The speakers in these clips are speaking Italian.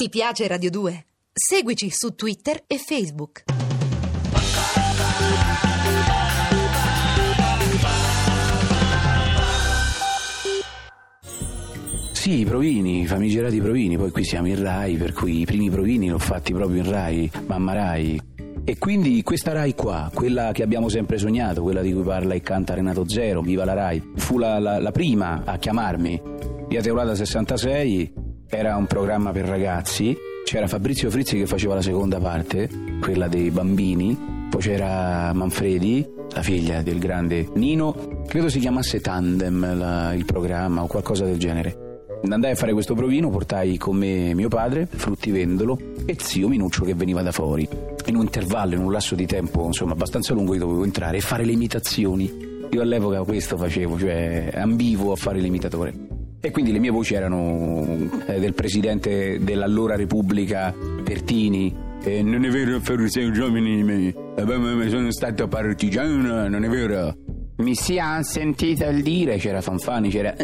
Ti piace Radio 2? Seguici su Twitter e Facebook. Sì, i provini, i famigerati provini, poi qui siamo in Rai, per cui i primi provini l'ho fatti proprio in Rai, mamma Rai. E quindi questa Rai qua, quella che abbiamo sempre sognato, quella di cui parla e canta Renato Zero, Viva la Rai, fu la, la, la prima a chiamarmi. Via Teulada 66 era un programma per ragazzi, c'era Fabrizio Frizzi che faceva la seconda parte, quella dei bambini, poi c'era Manfredi, la figlia del grande Nino, credo si chiamasse Tandem la, il programma o qualcosa del genere. Andai a fare questo provino, portai con me mio padre, fruttivendolo, e zio Minuccio che veniva da fuori. In un intervallo, in un lasso di tempo insomma abbastanza lungo, io dovevo entrare e fare le imitazioni. Io all'epoca questo facevo, cioè ambivo a fare l'imitatore. E quindi le mie voci erano eh, del presidente dell'allora Repubblica Pertini. Eh, non è vero, per sei giovani, mi, eh, sono stato partigiano, non è vero? Mi sia sentito il dire, c'era Fanfani, c'era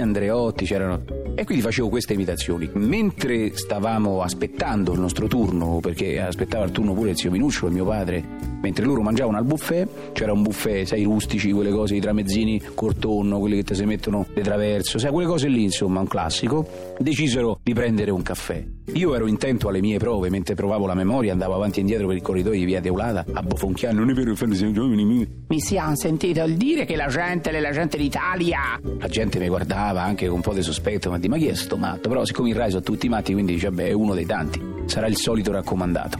Andreotti, c'erano... E quindi facevo queste imitazioni. Mentre stavamo aspettando il nostro turno, perché aspettava il turno pure il zio Minuccio e mio padre, mentre loro mangiavano al buffet, c'era un buffet, sai, rustici, quelle cose, i tramezzini cortonno, quelli che ti si mettono le traverso, sai, quelle cose lì, insomma, un classico, decisero di prendere un caffè. Io ero intento alle mie prove, mentre provavo la memoria, andavo avanti e indietro per il corridoio di via Teulada a bofonchiare. Non è vero, mi, mi si ha sentito il dire che la gente è la gente d'Italia. La gente mi guardava anche con un po' di sospetto, ma di ma chi è sto matto? Però siccome in Rai sono tutti matti, quindi dice, beh, è uno dei tanti. Sarà il solito raccomandato.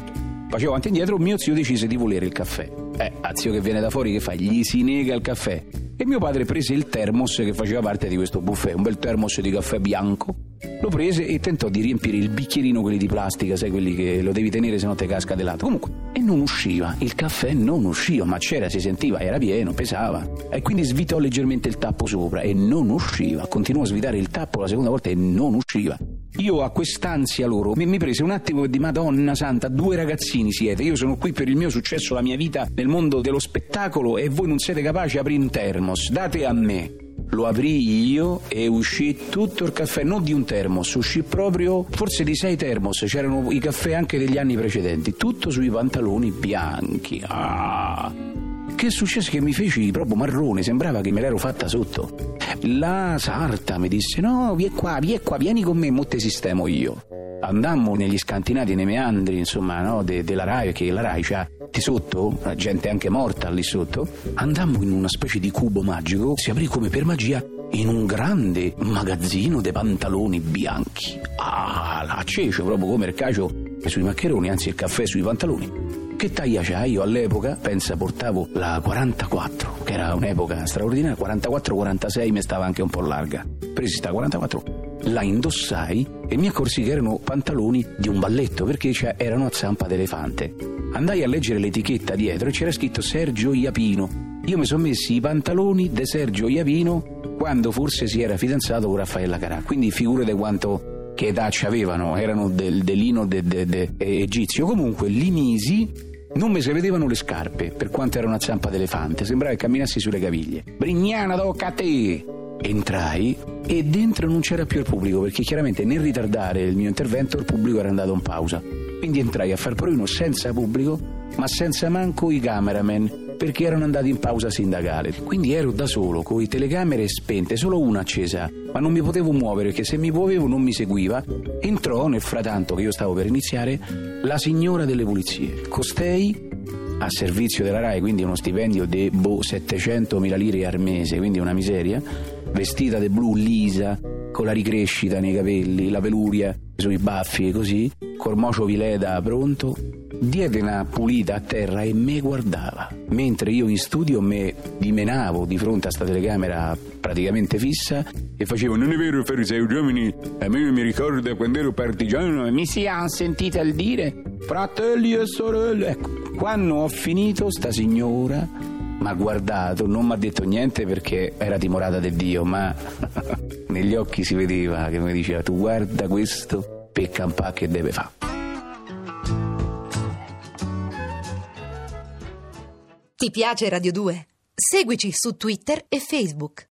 Facevo avanti e indietro, mio zio decise di volere il caffè. Eh, a zio che viene da fuori che fa? Gli si nega il caffè. E mio padre prese il termos che faceva parte di questo buffet, un bel termos di caffè bianco. Lo prese e tentò di riempire il bicchierino, quelli di plastica, sai, quelli che lo devi tenere se no te casca del lato. Comunque, e non usciva, il caffè non usciva, ma c'era, si sentiva, era pieno, pesava. E quindi svitò leggermente il tappo sopra e non usciva. Continuò a svitare il tappo la seconda volta e non usciva. Io a quest'ansia loro mi, mi prese un attimo di Madonna Santa, due ragazzini siete, io sono qui per il mio successo, la mia vita nel mondo dello spettacolo e voi non siete capaci di aprire un termos, date a me. Lo aprì io e uscì tutto il caffè, non di un termos, uscì proprio forse di sei termos, c'erano i caffè anche degli anni precedenti, tutto sui pantaloni bianchi. Ah! Che successe che mi feci proprio marrone, sembrava che me l'ero fatta sotto. La sarta mi disse: No, vieni qua, vieni qua, vieni con me, mo te sistemo io. Andammo negli scantinati, nei meandri, insomma, no, de, della Rai, che la Rai c'ha di sotto, gente anche morta lì sotto. Andammo in una specie di cubo magico, si aprì come per magia in un grande magazzino dei pantaloni bianchi. Ah, la cecio proprio come il cacio sui maccheroni, anzi il caffè sui pantaloni. Che taglia c'hai? Io all'epoca, pensa, portavo la 44, che era un'epoca straordinaria, 44-46 mi stava anche un po' larga. Presi sta 44, la indossai e mi accorsi che erano pantaloni di un balletto perché erano a zampa d'elefante. Andai a leggere l'etichetta dietro e c'era scritto Sergio Iapino. Io mi sono messi i pantaloni di Sergio Iapino quando forse si era fidanzato con Raffaella Carà, quindi figurate quanto che età ci avevano, erano del, delino de, de, de, egizio. Comunque li misi non mi si vedevano le scarpe, per quanto era una zampa d'elefante, sembrava che camminassi sulle caviglie. Brignana, tocca a te! Entrai e dentro non c'era più il pubblico, perché chiaramente nel ritardare il mio intervento il pubblico era andato in pausa. Quindi entrai a far provino senza pubblico, ma senza manco i cameraman, perché erano andati in pausa sindacale. Quindi ero da solo, con le telecamere spente, solo una accesa, ma non mi potevo muovere perché se mi muovevo non mi seguiva. Entrò nel frattanto che io stavo per iniziare la signora delle pulizie. Costei a servizio della RAI, quindi uno stipendio di boh, 700.000 lire al mese, quindi una miseria, vestita di blu lisa, con la ricrescita nei capelli, la peluria sui baffi e così, col mocio vileda pronto, diede una pulita a terra e me guardava, mentre io in studio me dimenavo di fronte a sta telecamera praticamente fissa e facevo non è vero fariseo giovani a me mi ricorda quando ero partigiano e mi si ha sentito il dire fratelli e sorelle. Ecco quando ho finito sta signora mi ha guardato non mi ha detto niente perché era timorata di Dio ma negli occhi si vedeva che mi diceva tu guarda questo per campà che deve fare Ti piace Radio 2? Seguici su Twitter e Facebook.